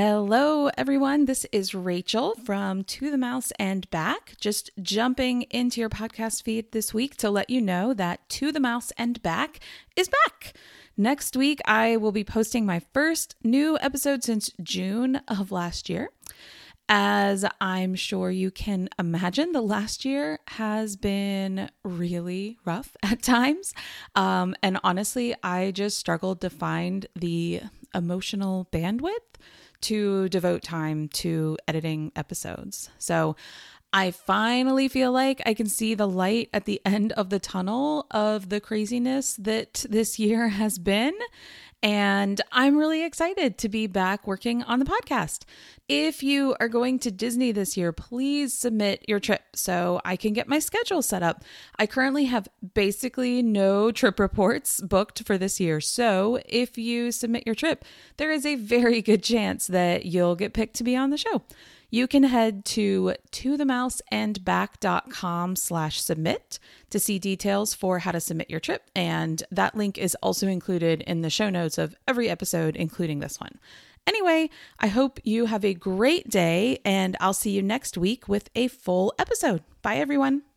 Hello, everyone. This is Rachel from To the Mouse and Back. Just jumping into your podcast feed this week to let you know that To the Mouse and Back is back. Next week, I will be posting my first new episode since June of last year. As I'm sure you can imagine, the last year has been really rough at times. Um, and honestly, I just struggled to find the emotional bandwidth to devote time to editing episodes. So I finally feel like I can see the light at the end of the tunnel of the craziness that this year has been. And I'm really excited to be back working on the podcast. If you are going to Disney this year, please submit your trip so I can get my schedule set up. I currently have basically no trip reports booked for this year. So if you submit your trip, there is a very good chance that you'll get picked to be on the show you can head to tothemouseandback.com slash submit to see details for how to submit your trip. And that link is also included in the show notes of every episode, including this one. Anyway, I hope you have a great day, and I'll see you next week with a full episode. Bye, everyone.